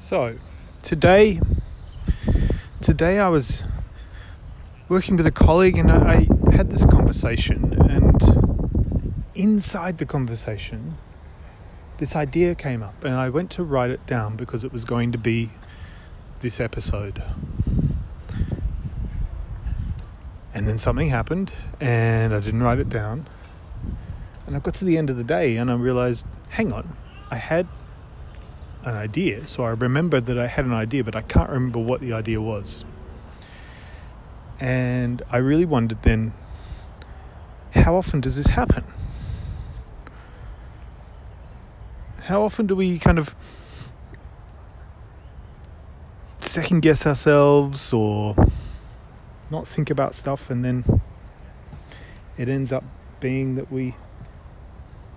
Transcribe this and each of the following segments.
So, today, today I was working with a colleague and I, I had this conversation, and inside the conversation, this idea came up, and I went to write it down because it was going to be this episode. And then something happened, and I didn't write it down. And I got to the end of the day, and I realized, hang on, I had an idea. So I remembered that I had an idea, but I can't remember what the idea was. And I really wondered then, how often does this happen? How often do we kind of second guess ourselves or not think about stuff and then it ends up being that we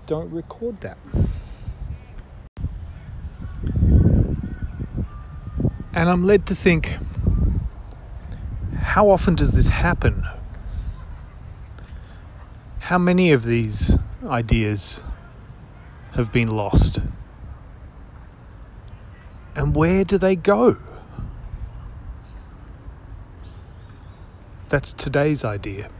don't record that? And I'm led to think how often does this happen? How many of these ideas have been lost? And where do they go? That's today's idea.